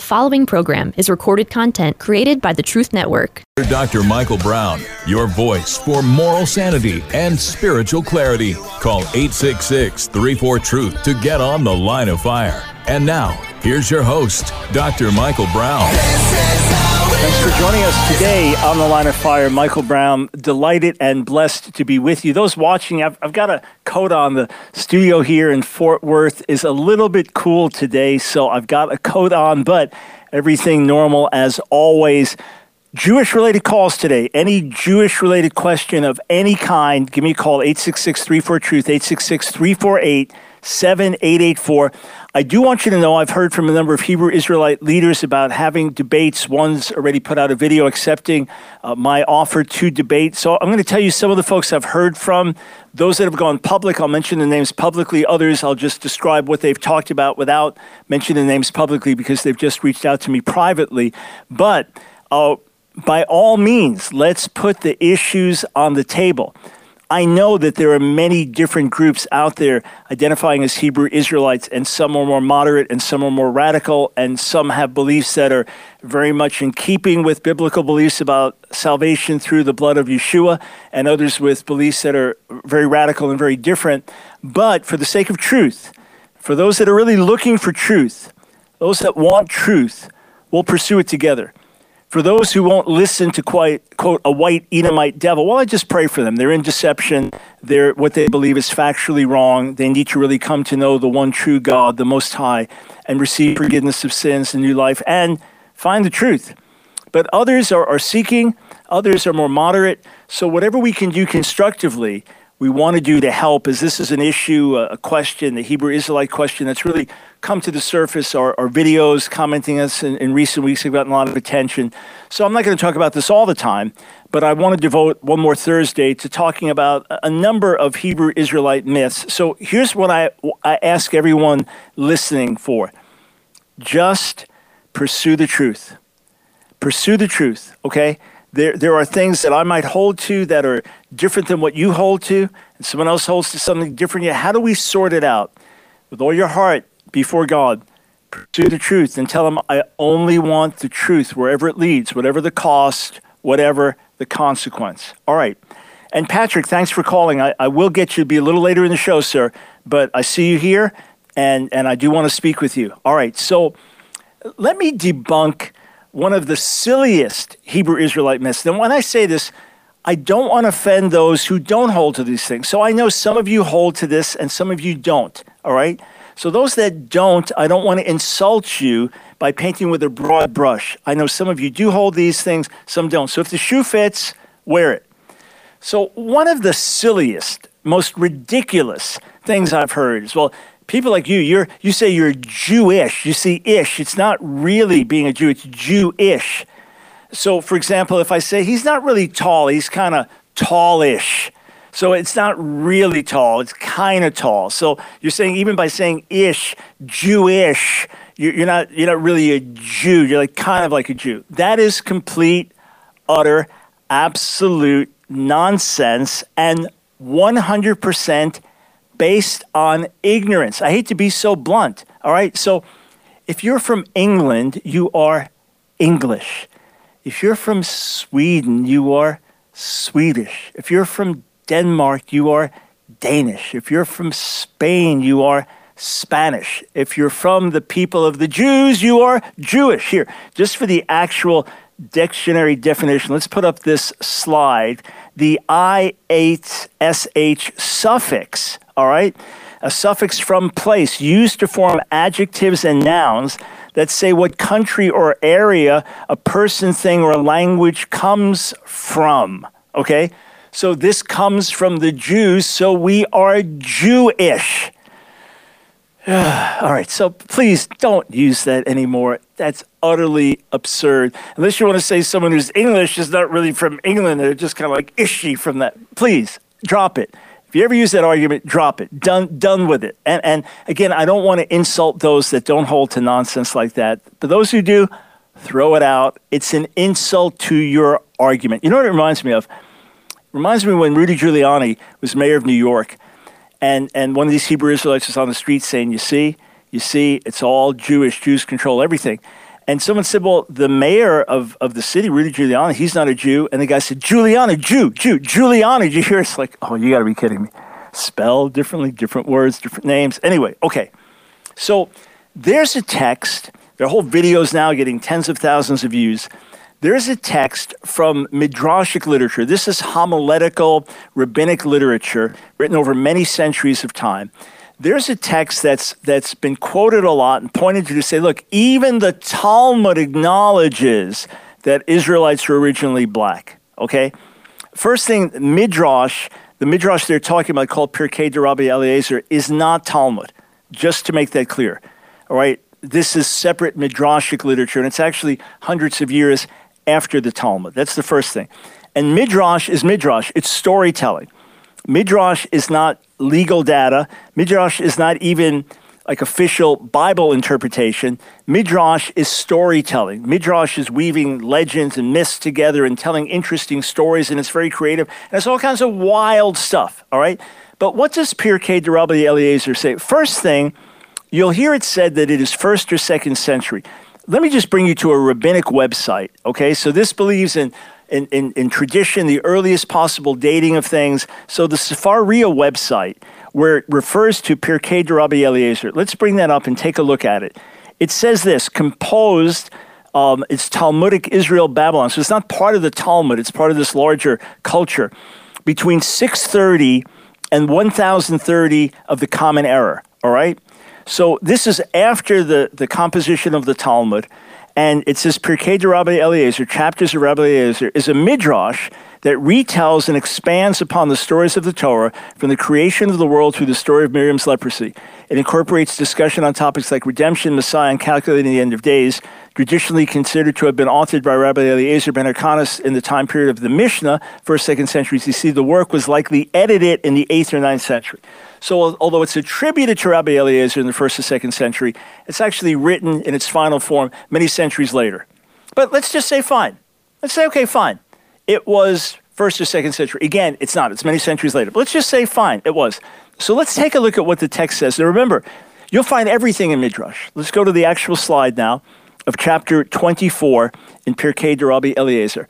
The following program is recorded content created by the Truth Network. Dr. Michael Brown, your voice for moral sanity and spiritual clarity. Call 866 34 Truth to get on the line of fire. And now, here's your host, Dr. Michael Brown. Thanks for joining us today on the line of fire. Michael Brown, delighted and blessed to be with you. Those watching, I've, I've got a coat on. The studio here in Fort Worth is a little bit cool today, so I've got a coat on, but everything normal as always. Jewish related calls today. Any Jewish related question of any kind, give me a call 866 34 Truth, 866 348 7884. I do want you to know I've heard from a number of Hebrew Israelite leaders about having debates. One's already put out a video accepting uh, my offer to debate. So I'm going to tell you some of the folks I've heard from. Those that have gone public, I'll mention the names publicly. Others, I'll just describe what they've talked about without mentioning the names publicly because they've just reached out to me privately. But uh, by all means, let's put the issues on the table. I know that there are many different groups out there identifying as Hebrew Israelites, and some are more moderate and some are more radical, and some have beliefs that are very much in keeping with biblical beliefs about salvation through the blood of Yeshua, and others with beliefs that are very radical and very different. But for the sake of truth, for those that are really looking for truth, those that want truth, we'll pursue it together. For those who won't listen to quite, quote, a white Edomite devil, well, I just pray for them. They're in deception. They're, what they believe is factually wrong. They need to really come to know the one true God, the Most High, and receive forgiveness of sins and new life and find the truth. But others are, are seeking, others are more moderate. So, whatever we can do constructively, we want to do to help, as this is an issue, a question, the Hebrew Israelite question that's really come to the surface. Our, our videos commenting us in, in recent weeks have gotten a lot of attention. So I'm not going to talk about this all the time, but I want to devote one more Thursday to talking about a number of Hebrew Israelite myths. So here's what I, I ask everyone listening for just pursue the truth. Pursue the truth, okay? There, there are things that I might hold to that are different than what you hold to, and someone else holds to something different. Yet, how do we sort it out? With all your heart before God, pursue the truth and tell Him, I only want the truth wherever it leads, whatever the cost, whatever the consequence. All right. And Patrick, thanks for calling. I, I will get you to be a little later in the show, sir, but I see you here, and, and I do want to speak with you. All right. So let me debunk one of the silliest Hebrew Israelite myths. And when I say this, I don't want to offend those who don't hold to these things. So I know some of you hold to this and some of you don't, all right? So those that don't, I don't want to insult you by painting with a broad brush. I know some of you do hold these things, some don't. So if the shoe fits, wear it. So one of the silliest, most ridiculous things I've heard is, well, people like you, you're, you say you're Jewish. You see ish. It's not really being a Jew, it's Jewish. So, for example, if I say he's not really tall, he's kind of tallish. So it's not really tall, it's kind of tall. So you're saying, even by saying ish, Jewish, you're not, you're not really a Jew. You're like kind of like a Jew. That is complete, utter, absolute nonsense and 100% based on ignorance. I hate to be so blunt, all right? So if you're from England, you are English. If you're from Sweden, you are Swedish. If you're from Denmark, you are Danish. If you're from Spain, you are Spanish. If you're from the people of the Jews, you are Jewish. Here, just for the actual dictionary definition, let's put up this slide. The I8SH suffix all right? A suffix from place used to form adjectives and nouns that say what country or area a person, thing, or language comes from, okay? So this comes from the Jews, so we are Jewish. All right, so please don't use that anymore. That's utterly absurd. Unless you want to say someone who's English is not really from England, they're just kind of like ishy from that. Please drop it. If you ever use that argument, drop it. Done, done with it. And, and again, I don't want to insult those that don't hold to nonsense like that. But those who do, throw it out. It's an insult to your argument. You know what it reminds me of? It reminds me when Rudy Giuliani was mayor of New York, and, and one of these Hebrew Israelites was on the street saying, You see, you see, it's all Jewish, Jews control everything. And someone said, well, the mayor of, of the city, Rudy Giuliani, he's not a Jew. And the guy said, Giuliani, Jew, Jew, Giuliani. Did you hear? It's like, oh, you got to be kidding me. Spell differently, different words, different names. Anyway, okay. So there's a text. There are whole videos now getting tens of thousands of views. There's a text from Midrashic literature. This is homiletical rabbinic literature written over many centuries of time there's a text that's that's been quoted a lot and pointed to to say, look, even the Talmud acknowledges that Israelites were originally black. Okay, first thing, midrash, the midrash they're talking about called Pirkei de Rabbi Eliezer is not Talmud. Just to make that clear, all right. This is separate midrashic literature, and it's actually hundreds of years after the Talmud. That's the first thing. And midrash is midrash; it's storytelling. Midrash is not legal data. Midrash is not even like official Bible interpretation. Midrash is storytelling. Midrash is weaving legends and myths together and telling interesting stories, and it's very creative. And it's all kinds of wild stuff, all right? But what does Pirkei de Rabbi Eliezer say? First thing, you'll hear it said that it is first or second century. Let me just bring you to a rabbinic website, okay? So this believes in in, in, in tradition, the earliest possible dating of things. So the Sefaria website, where it refers to Pirkei de Rabbi Eliezer, let's bring that up and take a look at it. It says this composed, um, it's Talmudic Israel Babylon. So it's not part of the Talmud, it's part of this larger culture. Between 630 and 1030 of the Common Era, all right? So this is after the, the composition of the Talmud. And it says Pirkei de Rabbi Eliezer, chapters of Rabbi Eliezer, is a midrash that retells and expands upon the stories of the Torah from the creation of the world through the story of Miriam's leprosy. It incorporates discussion on topics like redemption, Messiah, and calculating the end of days, traditionally considered to have been authored by Rabbi Eliezer ben Hyrcanus in the time period of the Mishnah, first, second centuries. You see, the work was likely edited in the eighth or ninth century. So, although it's attributed to Rabbi Eliezer in the first or second century, it's actually written in its final form many centuries later. But let's just say fine. Let's say, okay, fine. It was first or second century. Again, it's not, it's many centuries later. But let's just say fine, it was. So, let's take a look at what the text says. Now, remember, you'll find everything in Midrash. Let's go to the actual slide now of chapter 24 in Pirkei de Rabbi Eliezer.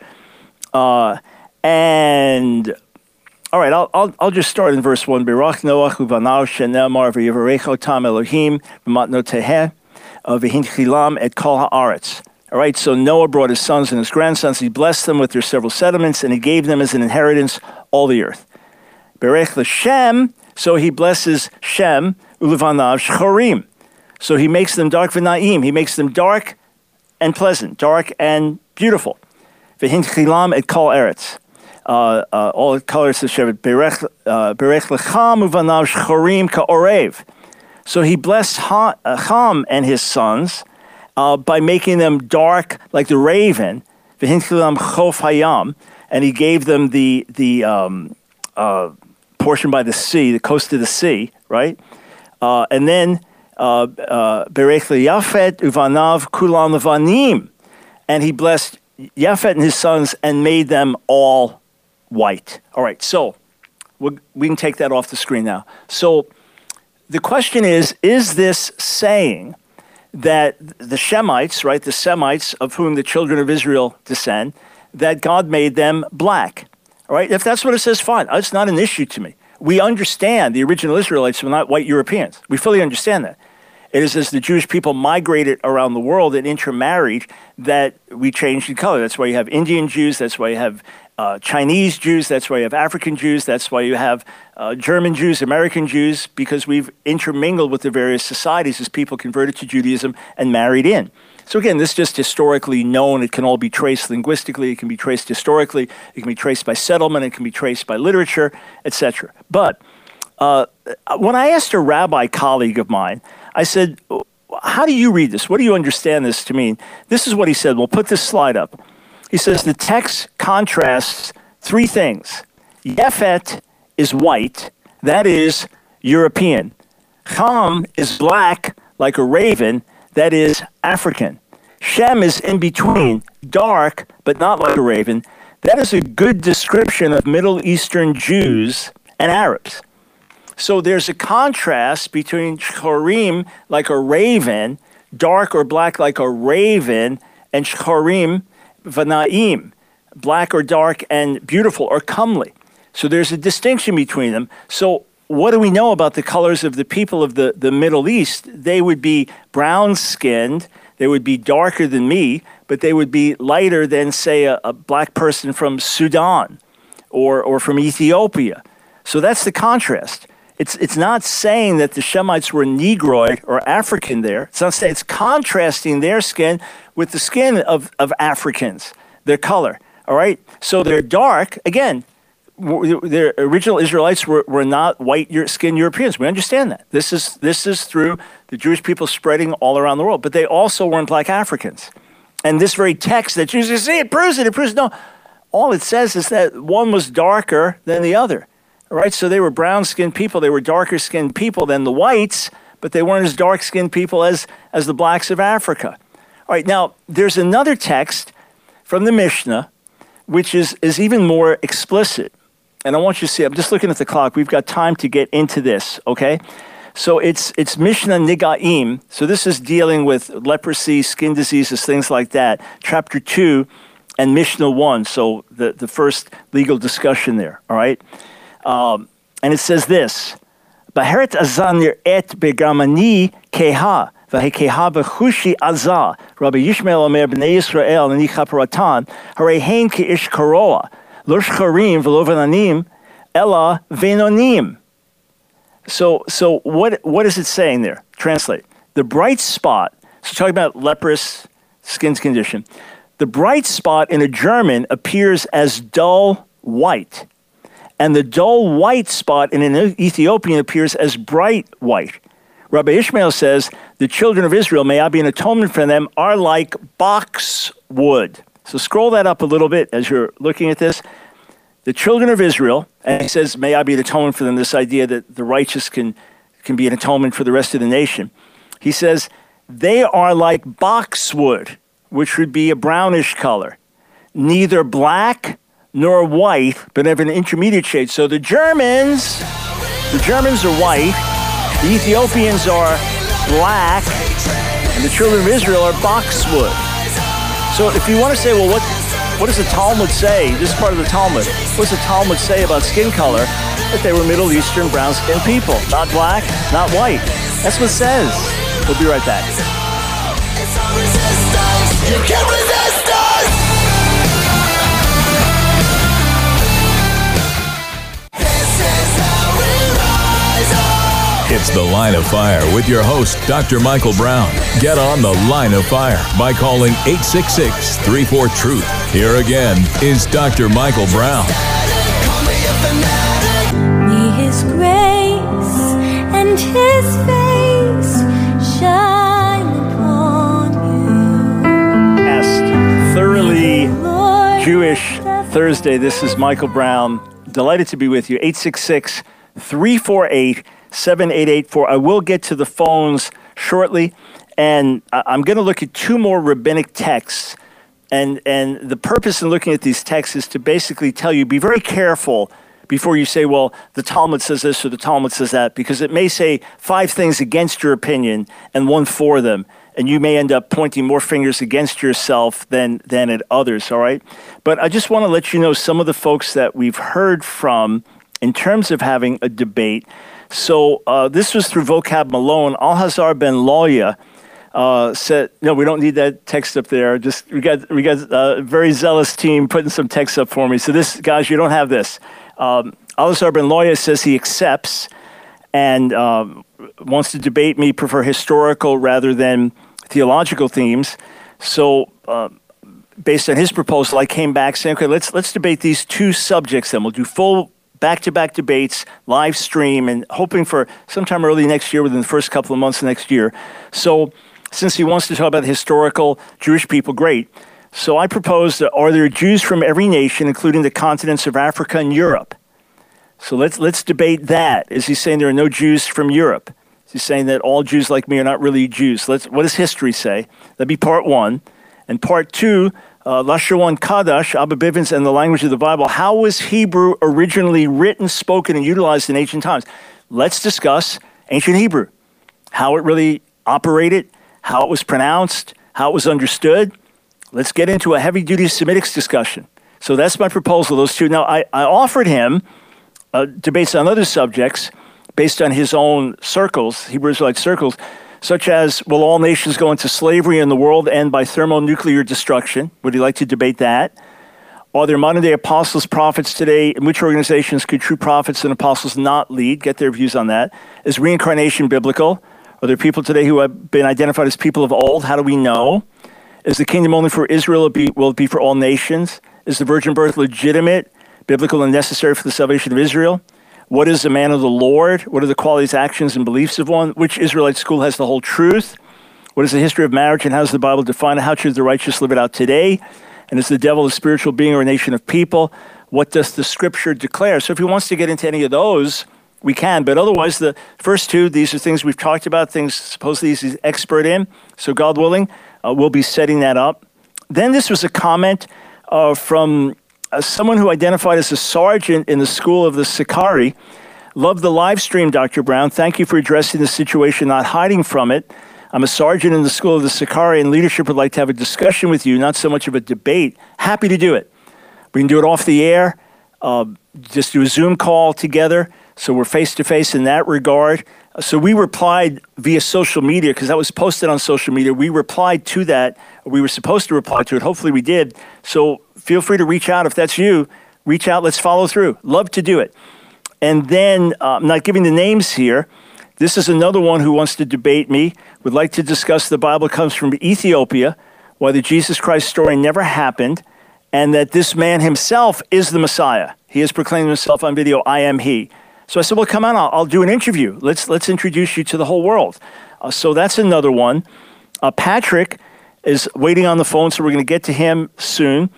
Uh, and all right, I'll, I'll, I'll just start in verse 1. Birach Noach uvanav shenemar v'yivarecho tam Elohim b'matnoteheh uh, v'hinchilam et kol haaretz. All right, so Noah brought his sons and his grandsons. He blessed them with their several settlements, and he gave them as an inheritance all the earth. Berech l'Shem, so he blesses Shem, ulevanav shchorim. So he makes them dark v'naim. He makes them dark and pleasant, dark and beautiful. V'hinchilam et kol eretz uh, uh, all colors of Shevet. Berech uh, lecham uvanav shchorim ka'orev. So he blessed uh, Ham and his sons uh, by making them dark like the raven, v'hinchilam chof hayam, and he gave them the, the um, portion by the sea, the coast of the sea, right? and then Berech Yafet uvanav kulam levanim, and he blessed Yafet and his sons and made them all white. All right, so we can take that off the screen now. So the question is Is this saying that the Shemites, right, the Semites of whom the children of Israel descend, that God made them black? All right, if that's what it says, fine. It's not an issue to me. We understand the original Israelites were not white Europeans. We fully understand that. It is as the Jewish people migrated around the world and intermarried that we changed in color. That's why you have Indian Jews. That's why you have uh, Chinese Jews, that's why you have African Jews, that's why you have uh, German Jews, American Jews, because we've intermingled with the various societies as people converted to Judaism and married in. So again, this is just historically known. It can all be traced linguistically. It can be traced historically. It can be traced by settlement. It can be traced by literature, etc. But uh, when I asked a rabbi colleague of mine, I said, "How do you read this? What do you understand this to mean?" This is what he said. We'll put this slide up. He says the text contrasts three things. Yefet is white, that is European. Ham is black, like a raven, that is African. Shem is in between, dark, but not like a raven. That is a good description of Middle Eastern Jews and Arabs. So there's a contrast between Chorim, like a raven, dark or black like a raven, and shcharim vanaim, black or dark and beautiful or comely. So there's a distinction between them. So what do we know about the colors of the people of the, the Middle East? They would be brown skinned, they would be darker than me, but they would be lighter than, say, a, a black person from Sudan or, or from Ethiopia. So that's the contrast. It's, it's not saying that the Shemites were Negroid or African there. It's not saying it's contrasting their skin with the skin of, of Africans, their color. All right? So they're dark. Again, the original Israelites were, were not white skinned Europeans. We understand that. This is, this is through the Jewish people spreading all around the world. But they also weren't black Africans. And this very text that you see, it proves it, it proves it. No, all it says is that one was darker than the other. All right, so they were brown skinned people. They were darker skinned people than the whites, but they weren't as dark skinned people as, as the blacks of Africa. All right, now there's another text from the Mishnah which is, is even more explicit. And I want you to see, I'm just looking at the clock. We've got time to get into this, okay? So it's, it's Mishnah Negaim. So this is dealing with leprosy, skin diseases, things like that. Chapter 2 and Mishnah 1. So the, the first legal discussion there, all right? Um, and it says this Baheret azanir et begamani keha. Vahikehaba Hushi Azah, Rabbi Yishmael Omer Bnei Israel, and Yikaparatan, Harehain Ki Ish Karoa, Lushkarim Velovananim, Ella Venonim. So so what what is it saying there? Translate. The bright spot, so talking about leprous skin's condition. The bright spot in a German appears as dull white, and the dull white spot in an Ethiopian appears as bright white. Rabbi Ishmael says the children of Israel, may I be an atonement for them, are like boxwood. So scroll that up a little bit as you're looking at this. The children of Israel, and he says, may I be an atonement for them, this idea that the righteous can, can be an atonement for the rest of the nation. He says, they are like boxwood, which would be a brownish color, neither black nor white, but of an intermediate shade. So the Germans, the Germans are white, the Ethiopians are black, and the children of Israel are boxwood. So if you want to say, well, what, what does the Talmud say? This is part of the Talmud. What does the Talmud say about skin color? That they were Middle Eastern brown skinned people, not black, not white. That's what it says. We'll be right back. It's The Line of Fire with your host, Dr. Michael Brown. Get on The Line of Fire by calling 866 34 Truth. Here again is Dr. Michael Brown. May His grace and His face shine upon you. Asked thoroughly Jewish Thursday. This is Michael Brown. Delighted to be with you. 866 348 7884. I will get to the phones shortly, and I'm going to look at two more rabbinic texts. And, and the purpose in looking at these texts is to basically tell you be very careful before you say, well, the Talmud says this or the Talmud says that, because it may say five things against your opinion and one for them. And you may end up pointing more fingers against yourself than, than at others, all right? But I just want to let you know some of the folks that we've heard from in terms of having a debate. So uh, this was through Vocab Malone. Alhazar Ben Loya uh, said, "No, we don't need that text up there. Just we got we got a very zealous team putting some text up for me. So this, guys, you don't have this." Um, Alhazar Ben Loya says he accepts and um, wants to debate me, prefer historical rather than theological themes. So. Uh, based on his proposal, I came back saying, okay, let's let's debate these two subjects. Then we'll do full back-to-back debates, live stream, and hoping for sometime early next year, within the first couple of months next year. So, since he wants to talk about the historical Jewish people, great. So I propose that are there Jews from every nation, including the continents of Africa and Europe? So let's let's debate that. Is he saying there are no Jews from Europe? Is he saying that all Jews like me are not really Jews? Let's what does history say? That'd be part one. And part two, uh, Lashawan Kadash, Abba Bivens, and the language of the Bible. How was Hebrew originally written, spoken, and utilized in ancient times? Let's discuss ancient Hebrew, how it really operated, how it was pronounced, how it was understood. Let's get into a heavy duty Semitics discussion. So that's my proposal, those two. Now, I, I offered him uh, debates on other subjects based on his own circles, Hebrew Israelite circles, such as Will all nations go into slavery and the world end by thermonuclear destruction? Would you like to debate that? Are there modern day apostles, prophets today? In which organizations could true prophets and apostles not lead? Get their views on that. Is reincarnation biblical? Are there people today who have been identified as people of old? How do we know? Is the kingdom only for Israel? Be, will it be for all nations? Is the virgin birth legitimate, biblical, and necessary for the salvation of Israel? What is the man of the Lord? What are the qualities, actions, and beliefs of one? Which Israelite school has the whole truth? What is the history of marriage and how does the Bible define it? How should the righteous live it out today? And is the devil a spiritual being or a nation of people? What does the scripture declare? So if he wants to get into any of those, we can. But otherwise, the first two, these are things we've talked about, things supposedly he's expert in. So God willing, uh, we'll be setting that up. Then this was a comment uh, from uh, someone who identified as a sergeant in the school of the Sicarii. Love the live stream, Dr. Brown. Thank you for addressing the situation, not hiding from it. I'm a sergeant in the school of the Sicarii, and leadership would like to have a discussion with you, not so much of a debate. Happy to do it. We can do it off the air, uh, just do a Zoom call together. So we're face to face in that regard. So we replied via social media because that was posted on social media. We replied to that. We were supposed to reply to it. Hopefully we did. So feel free to reach out if that's you. Reach out. Let's follow through. Love to do it. And then uh, I'm not giving the names here. This is another one who wants to debate me. Would like to discuss the Bible comes from Ethiopia, why the Jesus Christ story never happened, and that this man himself is the Messiah. He has proclaimed himself on video, I am he. So I said, well, come on, I'll, I'll do an interview. Let's, let's introduce you to the whole world. Uh, so that's another one. Uh, Patrick is waiting on the phone, so we're going to get to him soon.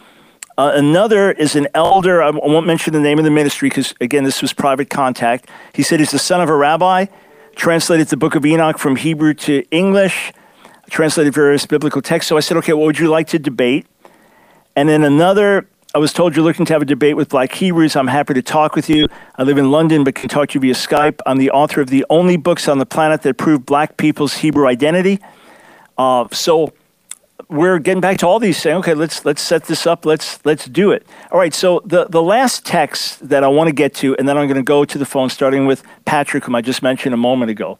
Uh, another is an elder. I won't mention the name of the ministry because, again, this was private contact. He said he's the son of a rabbi, translated the book of Enoch from Hebrew to English, translated various biblical texts. So I said, okay, what would you like to debate? And then another I was told you're looking to have a debate with Black Hebrews. I'm happy to talk with you. I live in London, but can talk to you via Skype. I'm the author of the only books on the planet that prove Black people's Hebrew identity. Uh, so we're getting back to all these saying, okay, let's let's set this up. Let's let's do it. All right. So the the last text that I want to get to, and then I'm going to go to the phone, starting with Patrick, whom I just mentioned a moment ago.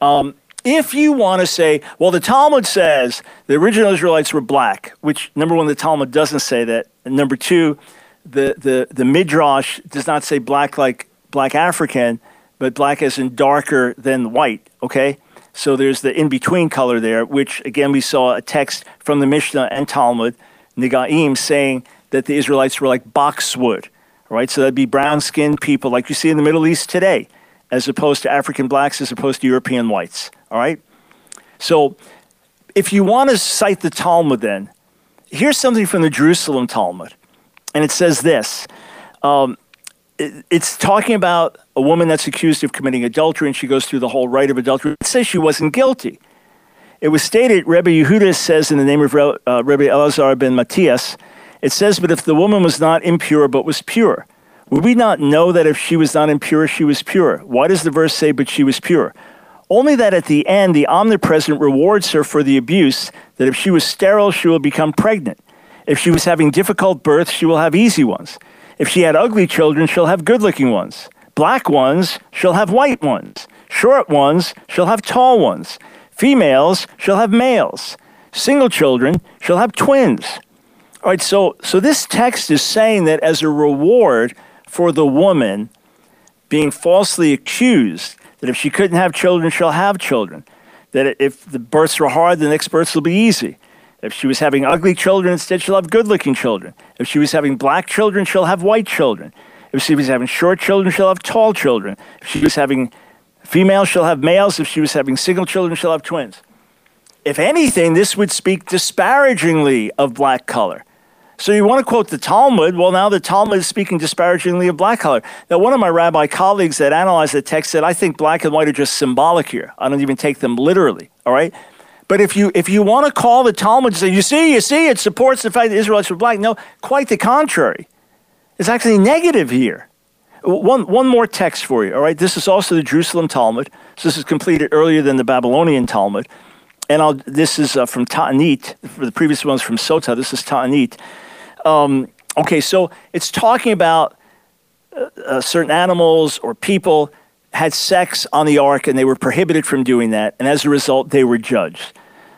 Um, if you want to say, well, the Talmud says the original Israelites were black, which number one, the Talmud doesn't say that. And number two, the, the, the Midrash does not say black like black African, but black as in darker than white, okay? So there's the in between color there, which again, we saw a text from the Mishnah and Talmud, Negaim, saying that the Israelites were like boxwood, right? So that'd be brown skinned people like you see in the Middle East today, as opposed to African blacks, as opposed to European whites. All right? So if you want to cite the Talmud, then, here's something from the Jerusalem Talmud. And it says this um, it's talking about a woman that's accused of committing adultery, and she goes through the whole rite of adultery. It says she wasn't guilty. It was stated, Rebbe Yehuda says in the name of uh, Rebbe Elazar ben Matthias, it says, But if the woman was not impure but was pure, would we not know that if she was not impure, she was pure? Why does the verse say, But she was pure? Only that at the end, the omnipresent rewards her for the abuse, that if she was sterile, she will become pregnant. If she was having difficult births, she will have easy ones. If she had ugly children, she'll have good looking ones. Black ones, she'll have white ones. Short ones, she'll have tall ones. Females, she'll have males. Single children, she'll have twins. All right, so, so this text is saying that as a reward for the woman being falsely accused, that if she couldn't have children, she'll have children. That if the births were hard, the next births will be easy. If she was having ugly children, instead she'll have good looking children. If she was having black children, she'll have white children. If she was having short children, she'll have tall children. If she was having females, she'll have males. If she was having single children, she'll have twins. If anything, this would speak disparagingly of black color. So you want to quote the Talmud? Well, now the Talmud is speaking disparagingly of black color. Now, one of my rabbi colleagues that analyzed the text said, I think black and white are just symbolic here. I don't even take them literally, all right? But if you if you want to call the Talmud and say, you see, you see, it supports the fact that Israelites were black, no, quite the contrary. It's actually negative here. One, one more text for you, all right? This is also the Jerusalem Talmud. So this is completed earlier than the Babylonian Talmud. and I'll, this is uh, from Ta'anit. For the previous ones from Sota, this is Ta'anit. Um, okay, so it's talking about uh, uh, certain animals or people had sex on the ark and they were prohibited from doing that, and as a result, they were judged.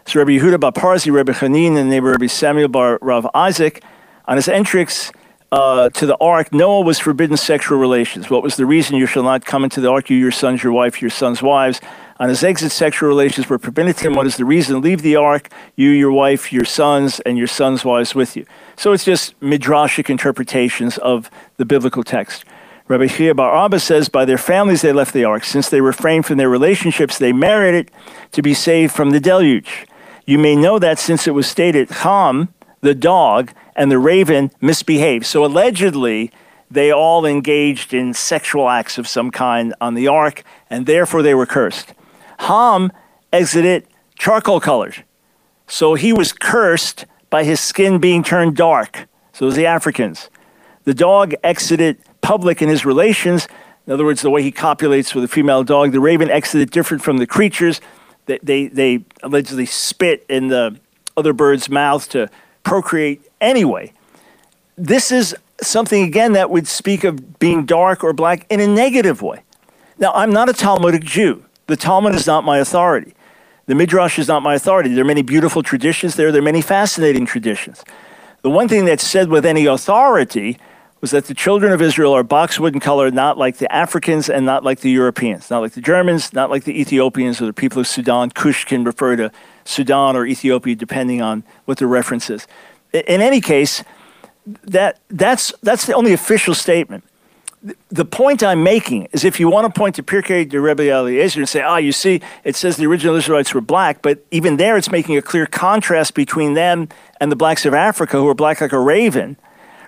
So Rabbi Yehuda bar Pazi, Rabbi Chanin, and Rabbi Samuel bar Rav Isaac, on his entrance uh, to the ark, Noah was forbidden sexual relations. What was the reason? You shall not come into the ark, you, your sons, your wife, your sons' wives. On his exit, sexual relations were permitted to him. What is the reason? Leave the ark, you, your wife, your sons, and your sons' wives with you. So it's just midrashic interpretations of the biblical text. Rabbi Chiya Bar Abba says, by their families they left the ark. Since they refrained from their relationships, they married it to be saved from the deluge. You may know that since it was stated, Ham, the dog, and the raven misbehaved. So allegedly, they all engaged in sexual acts of some kind on the ark, and therefore they were cursed. Ham exited charcoal colored. So he was cursed by his skin being turned dark. So it was the Africans. The dog exited public in his relations. In other words, the way he copulates with a female dog. The raven exited different from the creatures. They, they, they allegedly spit in the other bird's mouth to procreate anyway. This is something, again, that would speak of being dark or black in a negative way. Now, I'm not a Talmudic Jew. The Talmud is not my authority. The Midrash is not my authority. There are many beautiful traditions there, there are many fascinating traditions. The one thing that's said with any authority was that the children of Israel are boxwood in color, not like the Africans and not like the Europeans, not like the Germans, not like the Ethiopians or the people of Sudan. Cush can refer to Sudan or Ethiopia depending on what the reference is. In any case, that, that's, that's the only official statement. The point I'm making is if you want to point to Pirkei de Rebbe Eliezer and say, ah, you see, it says the original Israelites were black, but even there it's making a clear contrast between them and the blacks of Africa who are black like a raven.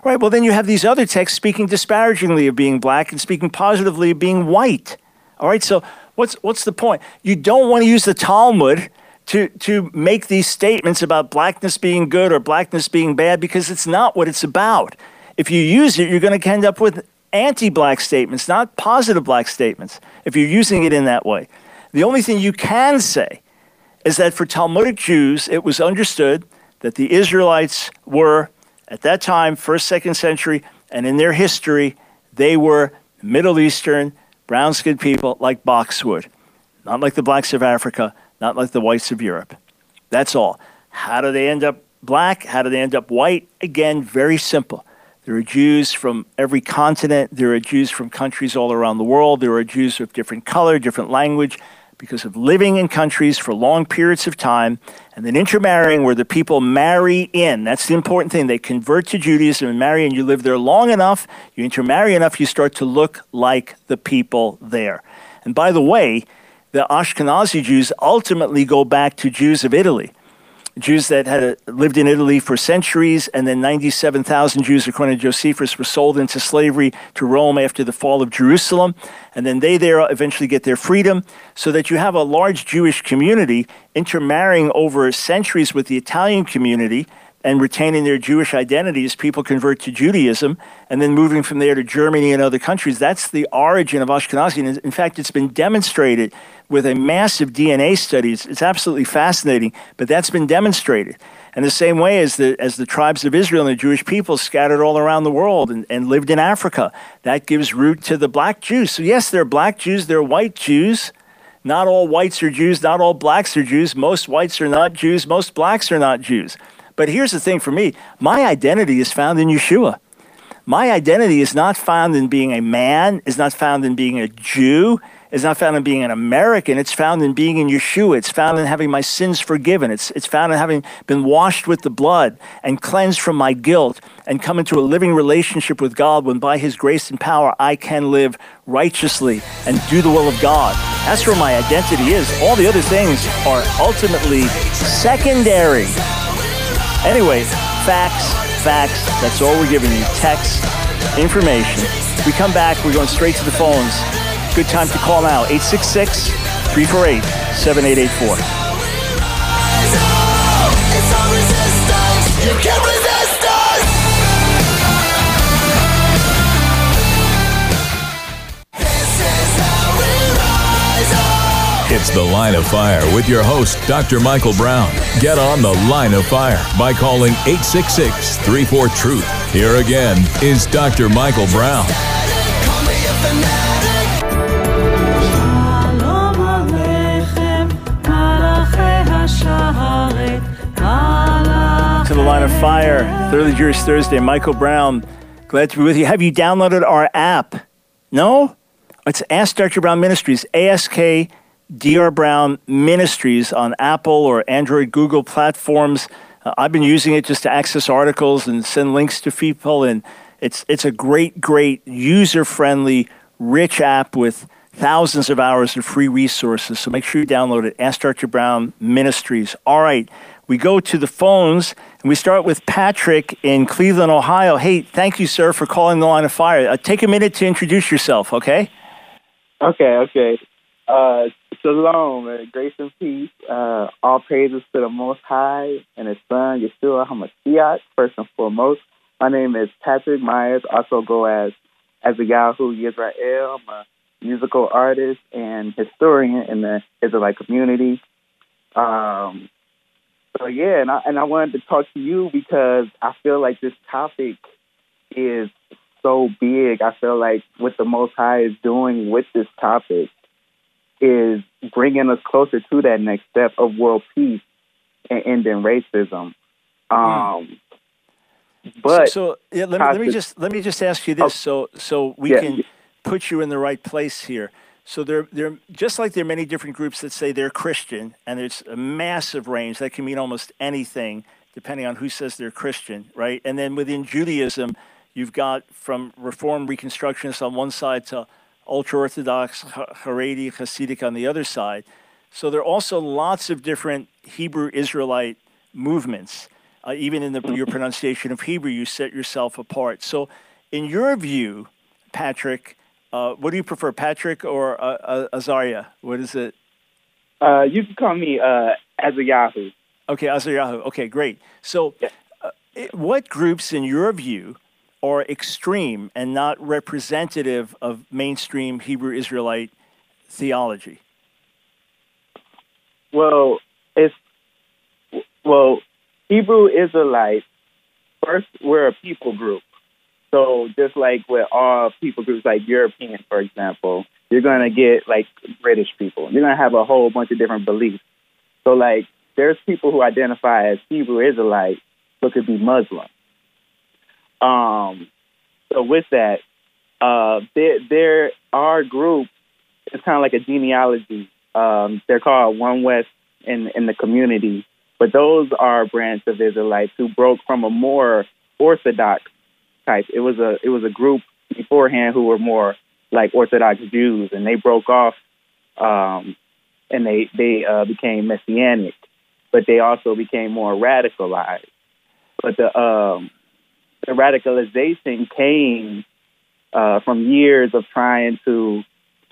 Right, well, then you have these other texts speaking disparagingly of being black and speaking positively of being white. All right, so what's, what's the point? You don't want to use the Talmud to, to make these statements about blackness being good or blackness being bad because it's not what it's about. If you use it, you're going to end up with anti black statements, not positive black statements, if you're using it in that way. The only thing you can say is that for Talmudic Jews, it was understood that the Israelites were, at that time, first, second century, and in their history, they were Middle Eastern, brown skinned people like boxwood, not like the blacks of Africa not like the whites of Europe. That's all. How do they end up black? How do they end up white? Again, very simple. There are Jews from every continent. There are Jews from countries all around the world. There are Jews of different color, different language, because of living in countries for long periods of time and then intermarrying where the people marry in. That's the important thing. They convert to Judaism and marry, and you live there long enough, you intermarry enough, you start to look like the people there. And by the way, the Ashkenazi Jews ultimately go back to Jews of Italy. Jews that had uh, lived in Italy for centuries, and then 97,000 Jews, according to Josephus, were sold into slavery to Rome after the fall of Jerusalem. And then they there eventually get their freedom, so that you have a large Jewish community intermarrying over centuries with the Italian community and retaining their Jewish identity as people convert to Judaism and then moving from there to Germany and other countries. That's the origin of Ashkenazi. And in fact, it's been demonstrated with a massive DNA study. It's, it's absolutely fascinating, but that's been demonstrated. And the same way as the, as the tribes of Israel and the Jewish people scattered all around the world and, and lived in Africa, that gives root to the black Jews. So, yes, there are black Jews, there are white Jews. Not all whites are Jews, not all blacks are Jews. Most whites are not Jews, most blacks are not Jews. But here's the thing for me my identity is found in Yeshua. My identity is not found in being a man, is not found in being a Jew, is not found in being an American. It's found in being in Yeshua. It's found in having my sins forgiven. It's, it's found in having been washed with the blood and cleansed from my guilt and come into a living relationship with God when by His grace and power I can live righteously and do the will of God. That's where my identity is. All the other things are ultimately secondary. Anyway, facts, facts. That's all we're giving you. Text, information. We come back, we're going straight to the phones. Good time to call now 866 348 7884. It's The Line of Fire with your host, Dr. Michael Brown. Get on The Line of Fire by calling 866 34 Truth. Here again is Dr. Michael Brown. To the line of fire, Thoroughly Jewish Thursday. Michael Brown, glad to be with you. Have you downloaded our app? No? It's Ask Dr. Brown Ministries, ASK DR Brown Ministries on Apple or Android, Google platforms. Uh, I've been using it just to access articles and send links to people, and it's it's a great, great user-friendly, rich app with thousands of hours of free resources. So make sure you download it. Ask Dr. Brown Ministries. All right, we go to the phones, and we start with Patrick in Cleveland, Ohio. Hey, thank you, sir, for calling the line of fire. Uh, take a minute to introduce yourself, okay? Okay, okay. Uh, shalom, uh, grace and peace. Uh, all praises to the Most High and His Son, Yeshua HaMashiach, first and foremost. My name is Patrick Myers, also go as Azariahu Yisrael. I'm a musical artist and historian in the Israelite community. Um, so yeah, and I and I wanted to talk to you because I feel like this topic is so big. I feel like what the Most High is doing with this topic is bringing us closer to that next step of world peace and ending racism. Um, but so, so yeah, let me, let me just let me just ask you this, so so we Yeah. can put you in the right place here. So there, there, just like there are many different groups that say they're Christian, and there's a massive range that can mean almost anything, depending on who says they're Christian, right? And then within Judaism, you've got from Reform Reconstructionists on one side to ultra Orthodox Haredi Hasidic on the other side. So there are also lots of different Hebrew Israelite movements. Uh, even in the, your pronunciation of Hebrew, you set yourself apart. So, in your view, Patrick, uh, what do you prefer, Patrick or uh, uh, Azaria? What is it? uh, you can call me uh, Azariahu. Okay, Azariahu. Okay, great. So, uh, it- what groups, in your view, are extreme and not representative of mainstream Hebrew Israelite theology? Well, it's well, Hebrew Israelites. First, we're a people group. So just like with all people groups, like European, for example, you're gonna get like British people. You're gonna have a whole bunch of different beliefs. So like, there's people who identify as Hebrew Israelite, but could be Muslim. Um, so with that, uh, there there are groups. It's kind of like a genealogy. Um, they're called One West in in the community, but those are a branch of Israelites who broke from a more orthodox type. It was a it was a group beforehand who were more like Orthodox Jews, and they broke off, um, and they they uh, became messianic, but they also became more radicalized. But the um, the radicalization came uh, from years of trying to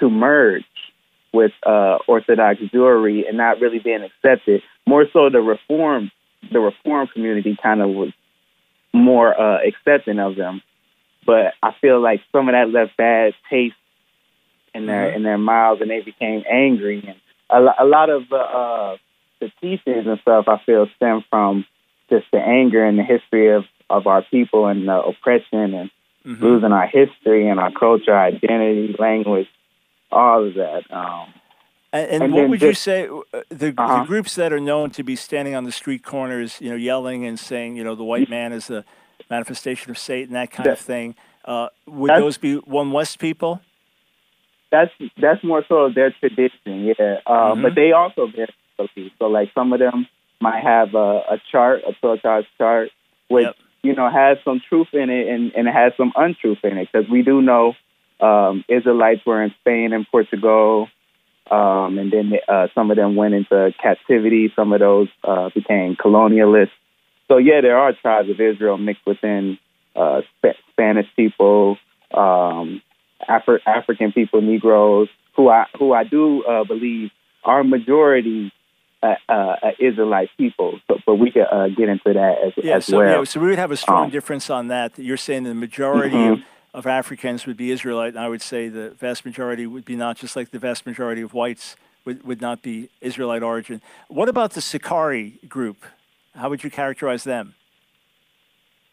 to merge with uh, Orthodox Jewry and not really being accepted. More so, the reform the reform community kind of was more uh, accepting of them. But I feel like some of that left bad taste in their in their mouths, and they became angry. And a, lo- a lot of the uh, the teachings and stuff I feel stem from just the anger and the history of of our people and the oppression and losing our history and our culture, identity, language, all of that. Um, And, and, what would you say uh, the, the Uh-huh. groups that are known to be standing on the street corners, you know, yelling and saying, you know, the white man is the manifestation of Satan, that kind of thing? Uh, would those be One West people? that's that's more so of their tradition, yeah. Uh, But they also vary. So like some of them might have a, a chart, a Torah chart, which Yep. You know has some truth in it and, and it has some untruth in it because we do know um, Israelites were in Spain and Portugal, um, and then uh, some of them went into captivity. Some of those uh, became colonialists. So yeah, there are tribes of Israel mixed within uh, Sp- Spanish people, um, Afri- African people, Negroes, who I who I do uh, believe are majority uh, uh, Israelite people. So, but we could uh, get into that as, Yeah, as so, well. yeah, so we would have a strong Um, difference on that. You're saying the majority Mhm. of, of Africans would be Israelite, and I would say the vast majority would be not, just like the vast majority of whites would, would not be Israelite origin. What about the Sicarii group? How would you characterize them?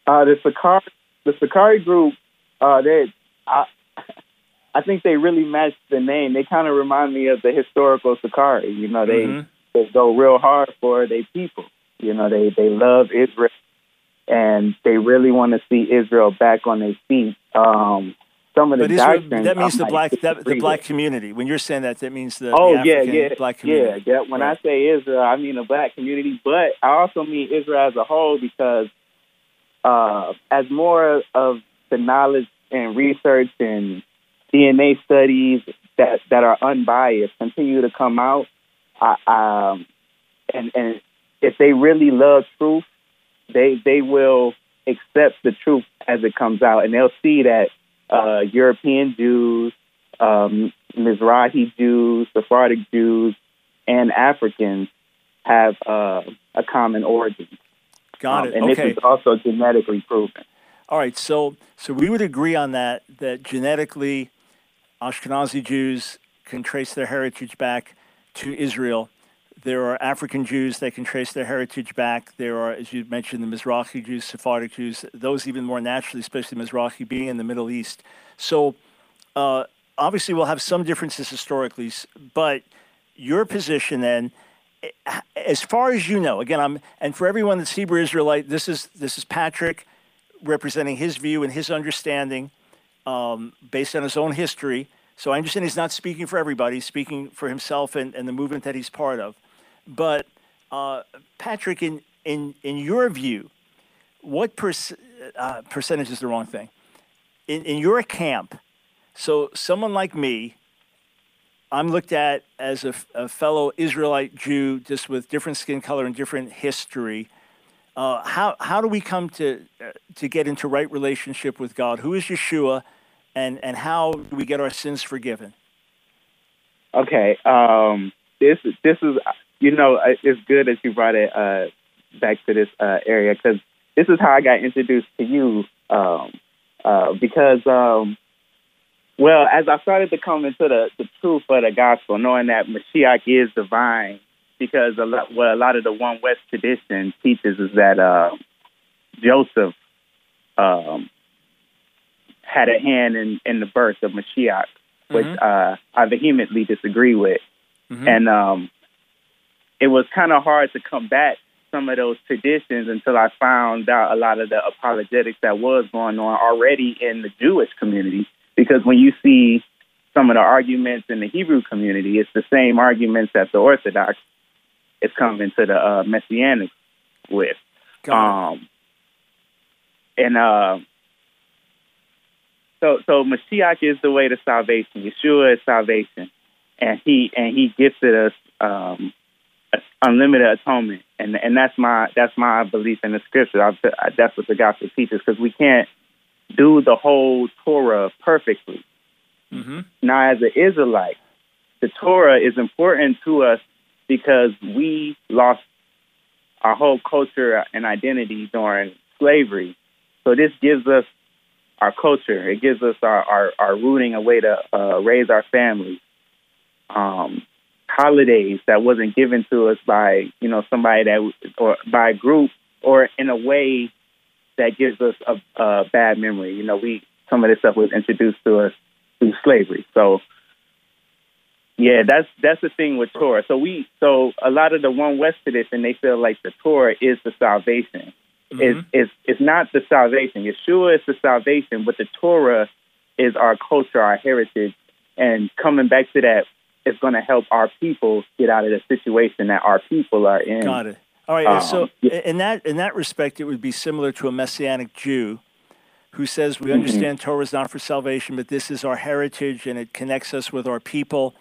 Uh, the Sicarii, the Sicarii group, uh, they, I, I think they really match the name. They kind of remind me of the historical Sicarii. You know, they, Mhm. They go real hard for their people. You know, they they love Israel, and they really want to see Israel back on their feet. Um, some of the But Israel, doctrines, that means the black that, the black community. When you're saying that, that means the, Oh the yeah, African yeah, black yeah, yeah. When Right. I say Israel, I mean the black community, but I also mean Israel as a whole because uh, as more of the knowledge and research and DNA studies that that are unbiased continue to come out, I, um, and and if they really love truth, they they will accept the truth as it comes out, and they'll see that uh, European Jews, um, Mizrahi Jews, Sephardic Jews, and Africans have uh, a common origin. Got Um, it. and okay. this is also genetically proven. All right, so so we would agree on that that genetically Ashkenazi Jews can trace their heritage back to Israel. There are African Jews that can trace their heritage back. There are, as you mentioned, the Mizrahi Jews, Sephardic Jews, those even more naturally, especially Mizrahi being in the Middle East. So uh, obviously we'll have some differences historically, but your position then, eh, as far as you know, again, I'm and for everyone that's Hebrew Israelite, this is this is Patrick representing his view and his understanding um, based on his own history. So I understand he's not speaking for everybody, he's speaking for himself and, and the movement that he's part of. But uh, Patrick, in, in, in your view, what perc- uh, percentage is the wrong thing? In, in your camp, so someone like me, I'm looked at as a fellow Israelite Jew, just with different skin color and different history. Uh, how how do we come to uh, to get into right relationship with God? Who is Yeshua, and and how do we get our sins forgiven? Okay, um, this this is you know uh, it's good that you brought it uh, back to this uh, area because this is how I got introduced to you. Um, uh, because um, well, as I started to come into the, the truth of the gospel, knowing that Mashiach is divine, because a lot what a lot of the One West tradition teaches is that uh, Joseph um, had a hand in, in the birth of Mashiach, which uh, I vehemently disagree with. And um, it was kind of hard to combat some of those traditions until I found out a lot of the apologetics that was going on already in the Jewish community. Because when you see some of the arguments in the Hebrew community, it's the same arguments that the Orthodox is coming to the uh, Messianic with. Um, and uh, so, so Mashiach is the way to salvation. Yeshua is salvation, and he and he gifted us um, unlimited atonement, and and that's my that's my belief in the scripture. I, that's what the gospel teaches because we can't do the whole Torah perfectly. hmm Now, as an Israelite, the Torah is important to us because we lost our whole culture and identity during slavery. So this gives us our culture. It gives us our, our, our rooting, a way to uh, raise our families. Um, holidays that wasn't given to us by you know somebody that or by a group or in a way that gives us a, a bad memory. You know, we some of this stuff was introduced to us through slavery. So yeah, that's that's the thing with Torah. So we so a lot of the one West tradition they feel like the Torah is the salvation. It's, it's it's not the salvation. Yeshua is the salvation, but the Torah is our culture, our heritage, and coming back to that is going to help our people get out of the situation that our people are in. Got it. All right. so Um, yeah. in that in that respect, it would be similar to a messianic Jew who says Mm-hmm. we understand Torah is not for salvation, but this is our heritage and it connects us with our people,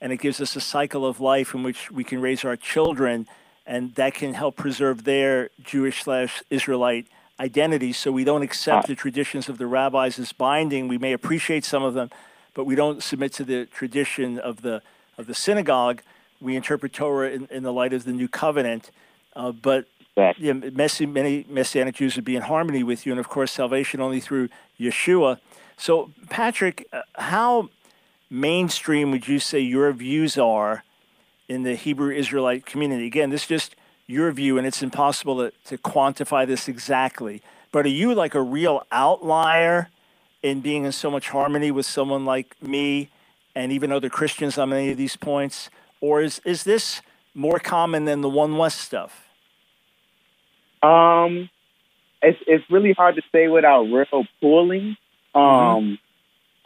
and it gives us a cycle of life in which we can raise our children, and that can help preserve their Jewish slash Israelite identity. So we don't accept the traditions of the rabbis as binding. We may appreciate some of them, but we don't submit to the tradition of the of the synagogue. We interpret Torah in, in the light of the new covenant. Uh, but yeah, messi- many Messianic Jews would be in harmony with you, and of course, salvation only through Yeshua. So, Patrick, uh, how mainstream would you say your views are in the Hebrew Israelite community? Again, this is just your view, and it's impossible to, to quantify this exactly. But are you like a real outlier in being in so much harmony with someone like me and even other Christians on many of these points? Or is, is this more common than the One West stuff? Um, it's it's really hard to say without real pulling. Um,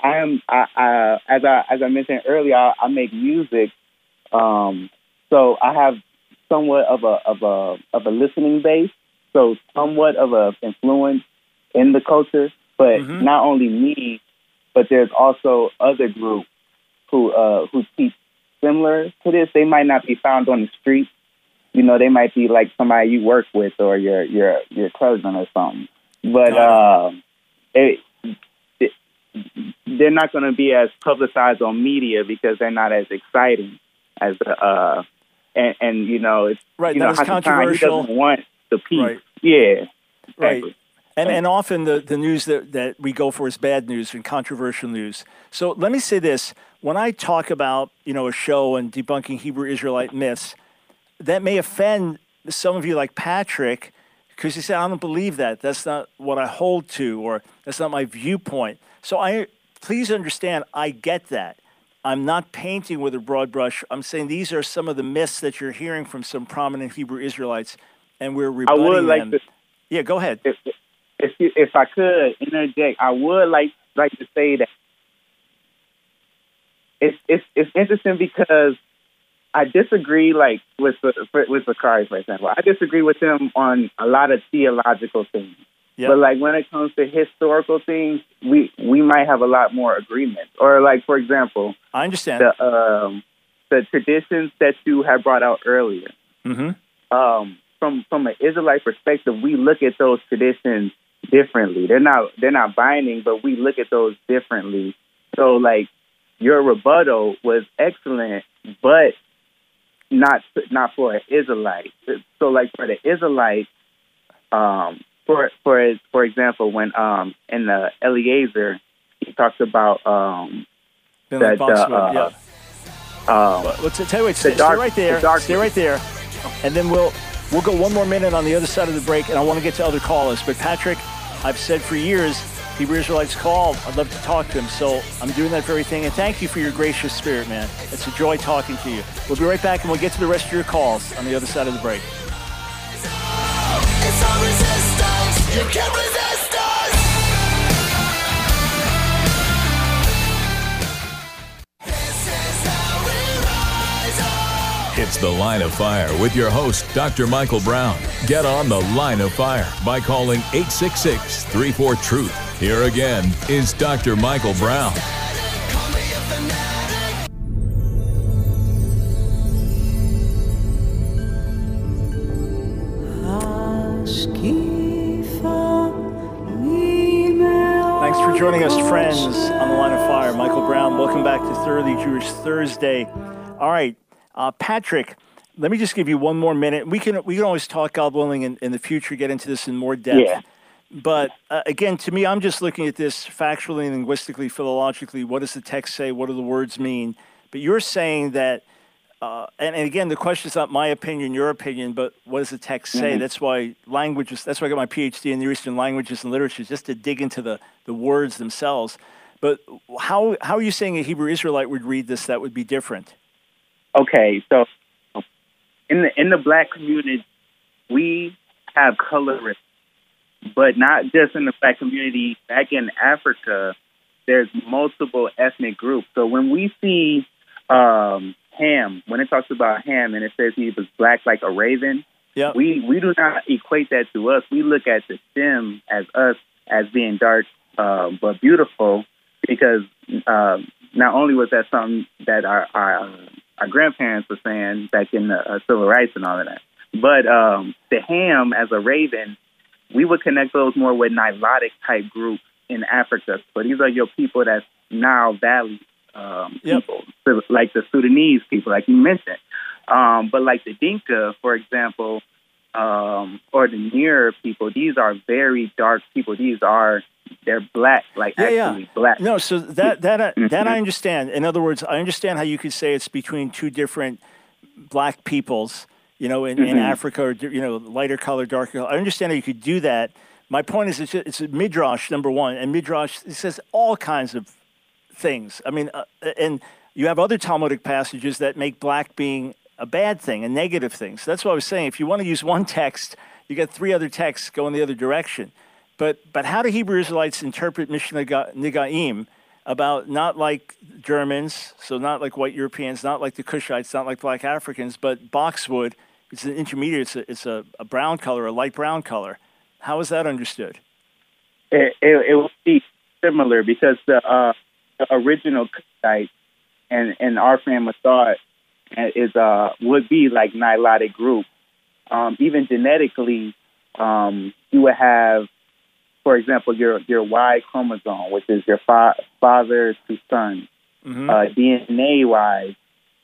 Mm-hmm. I am I, I as I as I mentioned earlier, I, I make music. Um, so I have somewhat of a of a of a listening base. So somewhat of a influence in the culture, but Mhm. not only me, but there's also other groups who uh who teach similar to this. They might not be found on the street. You know, they might be like somebody you work with or your your your cousin or something. But uh, it, it, they're not going to be as publicized on media because they're not as exciting as uh and and you know it's Right, you not know Khan, controversial. He doesn't want the peace. Right. Yeah. Right. And, and often the, the news that, that we go for is bad news and controversial news. So let me say this. When I talk about, you know, a show and debunking Hebrew Israelite myths, that may offend some of you like Patrick because you say, I don't believe that. That's not what I hold to or that's not my viewpoint. So I please understand, I get that. I'm not painting with a broad brush. I'm saying these are some of the myths that you're hearing from some prominent Hebrew Israelites, and we're rebutting I would like them. to Yeah, go ahead. if if if I could interject, I would like like to say that it's it's it's interesting because I disagree like with the, with Zakari, for example. I disagree with him on a lot of theological things. Yep. But like when it comes to historical things, we we might have a lot more agreement. Or like for example, I understand. the um, the traditions that you had brought out earlier mm-hmm. um, from from an Israelite perspective, we look at those traditions differently. They're not they're not binding, but we look at those differently. So like your rebuttal was excellent, but not not for an Israelite. So like for the Israelite, um, for for for example, when um in the Eliezer he talks about um Been like that Bob uh, Swift, yeah. um Well, Let's tell you what. Stay, dark- stay right there. the stay right there, and then we'll we'll go one more minute on the other side of the break, and I want to get to other callers. But Patrick, I've said for years, Hebrew Israelites call. I'd love to talk to him, so I'm doing that very thing. And thank you for your gracious spirit, man. It's a joy talking to you. We'll be right back, and we'll get to the rest of your calls on the other side of the break. It's. The Line of Fire with your host, Dr. Michael Brown. Get on The Line of Fire by calling 866 34 Truth. Here again is Dr. Michael Brown. Jewish Thursday. All right, uh, Patrick, let me just give you one more minute. We can we can always talk, God willing, in, in the future, get into this in more depth. Yeah. But uh, again, to me, I'm just looking at this factually, linguistically, philologically. What does the text say? What do the words mean? But you're saying that, uh, and, and again, the question is not my opinion, your opinion, but what does the text say? That's why languages. That's why I got my PhD in Near Eastern languages and literature, just to dig into the, the words themselves. But how how are you saying a Hebrew Israelite would read this that would be different? Okay, so in the in the black community, we have colorists, but not just in the black community. Back in Africa, there's multiple ethnic groups. So when we see um, Ham, when it talks about Ham and it says he was black like a raven, Yeah. we we do not equate that to us. We look at the stem as us as being dark uh, but beautiful, because um, not only was that something that our our, our grandparents were saying back in the uh, civil rights and all of that, but um, the ham as a raven, we would connect those more with Nilotic type groups in Africa. So these are your people that's Nile Valley um, Yep. people, so like the Sudanese people, like you mentioned. Um, but like the Dinka, for example, um, or the Nuer people, these are very dark people. These are they're black, like Yeah, yeah. black. No, so that that I- that Mhm. I understand. In other words, I understand how you could say it's between two different black peoples, you know, in, in Africa or you know, lighter color, darker color. I understand how you could do that. My point is, it's it's a midrash number one, and midrash it says all kinds of things. I mean, uh, and you have other Talmudic passages that make black being a bad thing, a negative thing. So that's what I was saying. If you want to use one text, you got three other texts going the other direction. But but how do Hebrew Israelites interpret Mishnah Negaim about not like Germans, so not like white Europeans, not like the Cushites, not like black Africans, but boxwood? It's an intermediate. It's a, it's a, a brown color, a light brown color. How is that understood? It, it, it will be similar because the, uh, the original Cushite and, and our family thought is uh, would be like Nilotic group. Um, even genetically, um, you would have, for example, your your Y chromosome, which is your fa- father to son. Mhm. Uh, DNA wise,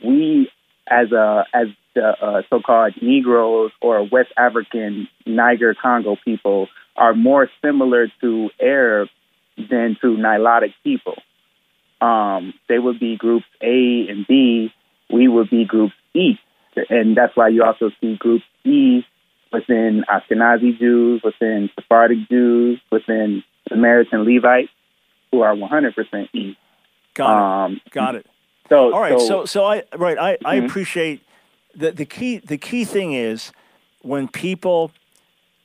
we as a as the uh, so-called Negroes or West African Niger Congo people are more similar to Arab than to Nilotic people. Um, they would be groups A and B. We would be group E, and that's why you also see group E within Ashkenazi Jews, within Sephardic Jews, within Samaritan Levites, who are 100% E. Got Um, it. Got it. So, All right. So so I right. I, I Mhm. appreciate the the key the key thing is when people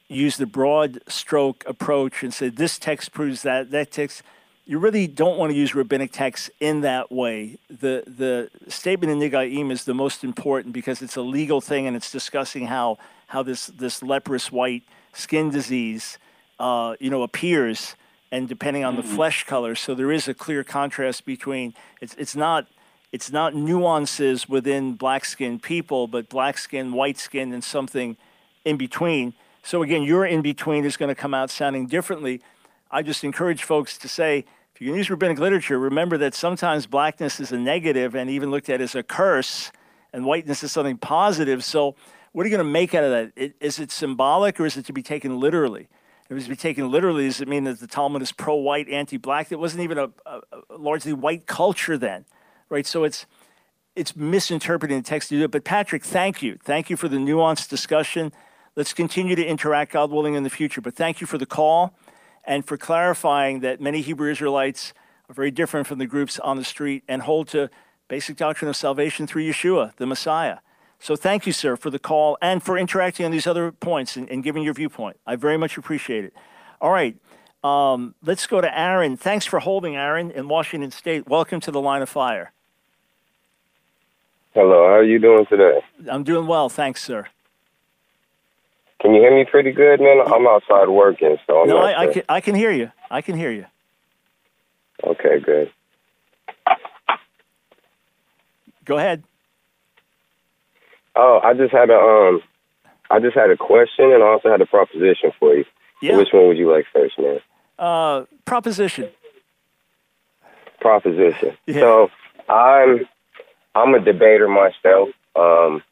use the broad stroke approach and say this text proves that that text you really don't want to use rabbinic texts in that way. The the statement in Negaim is the most important because it's a legal thing and it's discussing how how this this leprous white skin disease uh, you know appears and depending on the flesh color. So there is a clear contrast between it's it's not it's not nuances within black skinned people, but black skin, white skin, and something in between. So again, your in between is going to come out sounding differently. I just encourage folks to say, if you can use rabbinic literature, remember that sometimes blackness is a negative and even looked at as a curse, and whiteness is something positive. So, what are you going to make out of that? I- it symbolic or is it to be taken literally? If it was to be taken literally, does it mean that the Talmud is pro-white, anti-black? It wasn't even a, a, a largely white culture then, right? So it's it's misinterpreting the text to do it. But Patrick, thank you, thank you for the nuanced discussion. Let's continue to interact, God willing, in the future. But thank you for the call and for clarifying that many Hebrew Israelites are very different from the groups on the street and hold to basic doctrine of salvation through Yeshua, the Messiah. So thank you, sir, for the call and for interacting on these other points and, and giving your viewpoint. I very much appreciate it. All right. Um, let's go to Aaron. Thanks for holding, Aaron, in Washington State. Welcome to the line of fire. Hello, how are you doing today? I'm doing well. Thanks, sir. Can you hear me pretty good, man? I'm outside working, so I'm No, I, I, can, I can hear you. I can hear you. Okay, good. Go ahead. Oh, I just had a um, I just had a question, and I also had a proposition for you. Yeah. Which one would you like first, man? Uh, proposition. Proposition. Yeah. So I'm I'm a debater myself. Um,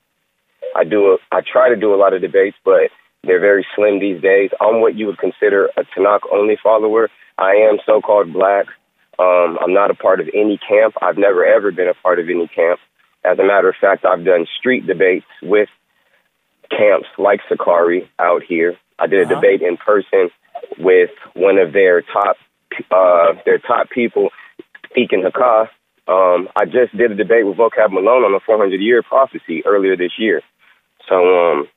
I do a, I try to do a lot of debates, but they're very slim these days. I'm what you would consider a Tanakh only follower. I am so-called black. Um, I'm not a part of any camp. I've never ever been a part of any camp. As a matter of fact, I've done street debates with camps like Sakari out here. I did a Uh-huh. debate in person with one of their top uh, their top people, Deacon Hakah. Um, I just did a debate with Vocab Malone on the 400 year prophecy earlier this year. So, um,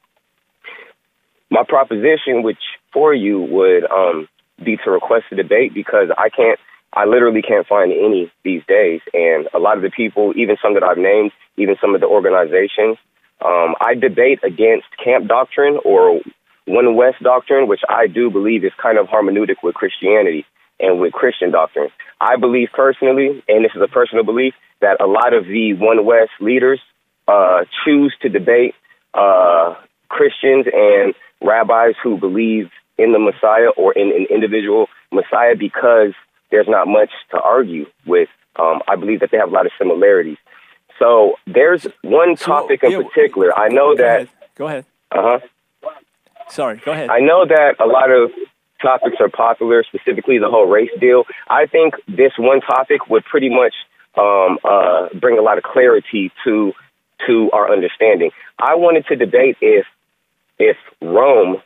my proposition, which for you would um, be to request a debate because I can't, I literally can't find any these days. And a lot of the people, even some that I've named, even some of the organizations, um, I debate against camp doctrine or one West doctrine, which I do believe is kind of hermeneutic with Christianity and with Christian doctrine. I believe personally, and this is a personal belief, that a lot of the One West leaders uh, choose to debate uh, Christians and rabbis who believe in the Messiah or in an individual Messiah because there's not much to argue with. Um, I believe that they have a lot of similarities. So there's one So, topic in yeah, particular. I know Go that. ahead. Go ahead. Uh huh. Sorry. Go ahead. I know that a lot of topics are popular, specifically the whole race deal. I think this one topic would pretty much um, uh, bring a lot of clarity to to our understanding. I wanted to debate if if Rome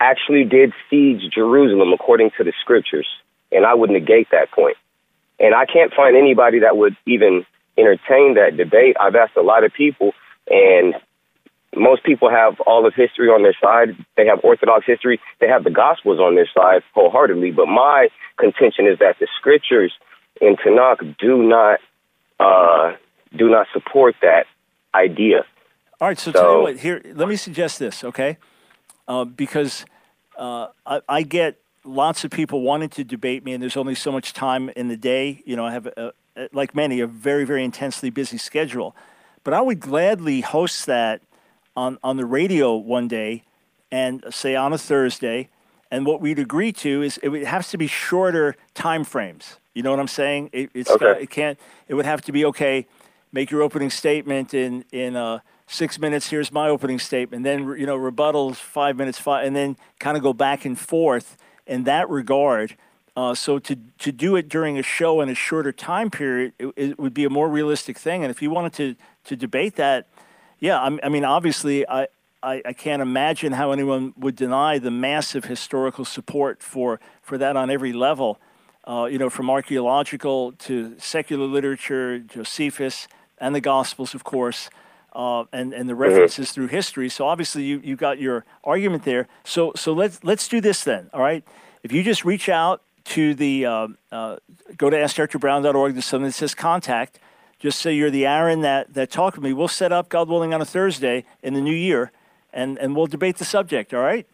actually did siege Jerusalem according to the scriptures, and I would negate that point. And I can't find anybody that would even entertain that debate. I've asked a lot of people, and most people have all of history on their side. They have Orthodox history. They have the Gospels on their side wholeheartedly. But my contention is that the scriptures in Tanakh do not uh, do not support that idea. All right, so, tell you what, here, let me suggest this, okay? Uh, because uh, I, I get lots of people wanting to debate me, and there's only so much time in the day. You know, I have, a, a, like many, a very, very intensely busy schedule. But I would gladly host that on, on the radio one day and say on a Thursday. And what we'd agree to is it would have to be shorter time frames. You know what I'm saying? It, it's Okay. it can't. It would have to be okay. Make your opening statement in in uh, six minutes. Here's my opening statement. Then you know rebuttals five minutes. Five, and then kind of go back and forth in that regard. Uh, so to to do it during a show in a shorter time period, it, it would be a more realistic thing. And if you wanted to to debate that, yeah, I, I mean, obviously, I, I, I can't imagine how anyone would deny the massive historical support for, for that on every level. Uh, you know, from archaeological to secular literature, Josephus, and the Gospels, of course, uh, and, and the references through history. So obviously, you, you got your argument there. So, so let's, let's do this then, all right? If you just reach out to the, um, uh, go to askdrbrown.org, there's something that says contact. Just say you're the Aaron that, that talked with me. We'll set up, God willing, on a Thursday in the new year, and, and we'll debate the subject, all right?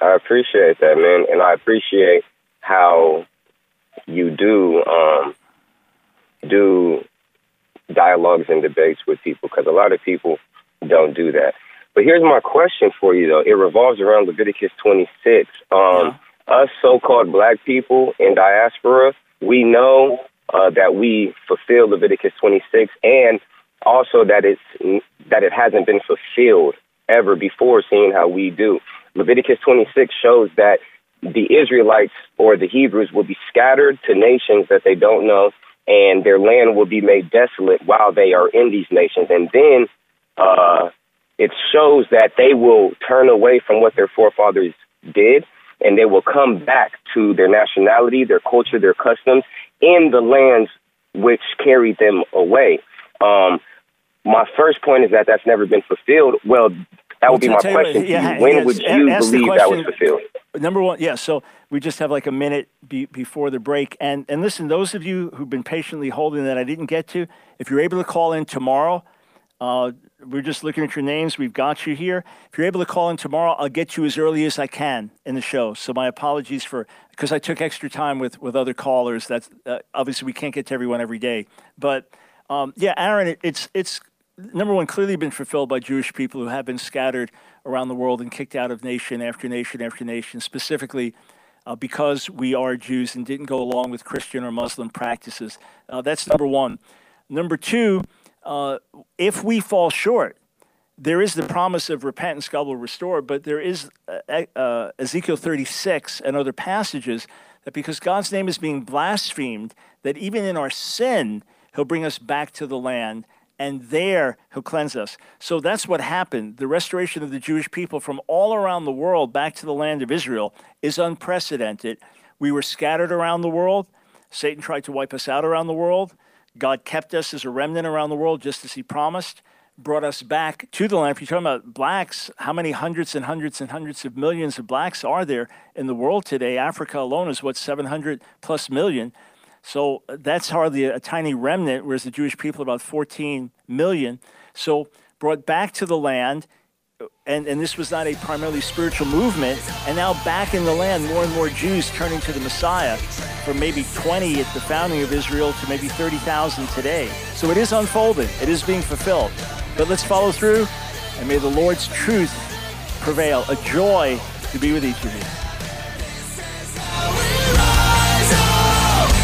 I appreciate that, man, and I appreciate how you do um, do dialogues and debates with people because a lot of people don't do that. But here's my question for you, though. It revolves around Leviticus 26. Um, Us so-called black people in diaspora, we know uh, that we fulfill Leviticus 26, and also that it's that it hasn't been fulfilled ever before, seeing how we do. Leviticus 26 shows that the Israelites or the Hebrews will be scattered to nations that they don't know, and their land will be made desolate while they are in these nations. And then uh, it shows that they will turn away from what their forefathers did, and they will come back to their nationality, their culture, their customs in the lands which carried them away. Um, my first point is that that's never been fulfilled. Well, that would be my what, question to yeah. When would you believe that was fulfilled? Number one, yeah. So we just have like a minute be, before the break, and and listen, those of you who've been patiently holding that I didn't get to, if you're able to call in tomorrow, uh, we're just looking at your names. We've got you here. If you're able to call in tomorrow, I'll get you as early as I can in the show. So my apologies for because I took extra time with with other callers. That's uh, obviously we can't get to everyone every day, but um, yeah, Aaron, it, it's it's number one clearly been fulfilled by Jewish people who have been scattered around the world and kicked out of nation after nation after nation, specifically uh, because we are Jews and didn't go along with Christian or Muslim practices. Uh, that's number one. Number two, uh, if we fall short, there is the promise of repentance, God will restore, but there is uh, uh, Ezekiel 36 and other passages that because God's name is being blasphemed, that even in our sin, He'll bring us back to the land and there he'll cleanse us. So that's what happened. The restoration of the Jewish people from all around the world back to the land of Israel is unprecedented. We were scattered around the world. Satan tried to wipe us out around the world. God kept us as a remnant around the world, just as he promised, brought us back to the land. If you're talking about blacks, how many hundreds and hundreds and hundreds of millions of blacks are there in the world today? Africa alone is what, 700 plus million. So uh, that's hardly a, tiny remnant, whereas the Jewish people about 14 million. So brought back to the land, uh, and, and this was not a primarily spiritual movement, and now back in the land, more and more Jews turning to the Messiah from maybe 20 at the founding of Israel to maybe 30,000 today. So it is unfolding, it is being fulfilled. But let's follow through, and may the Lord's truth prevail. A joy to be with each of you.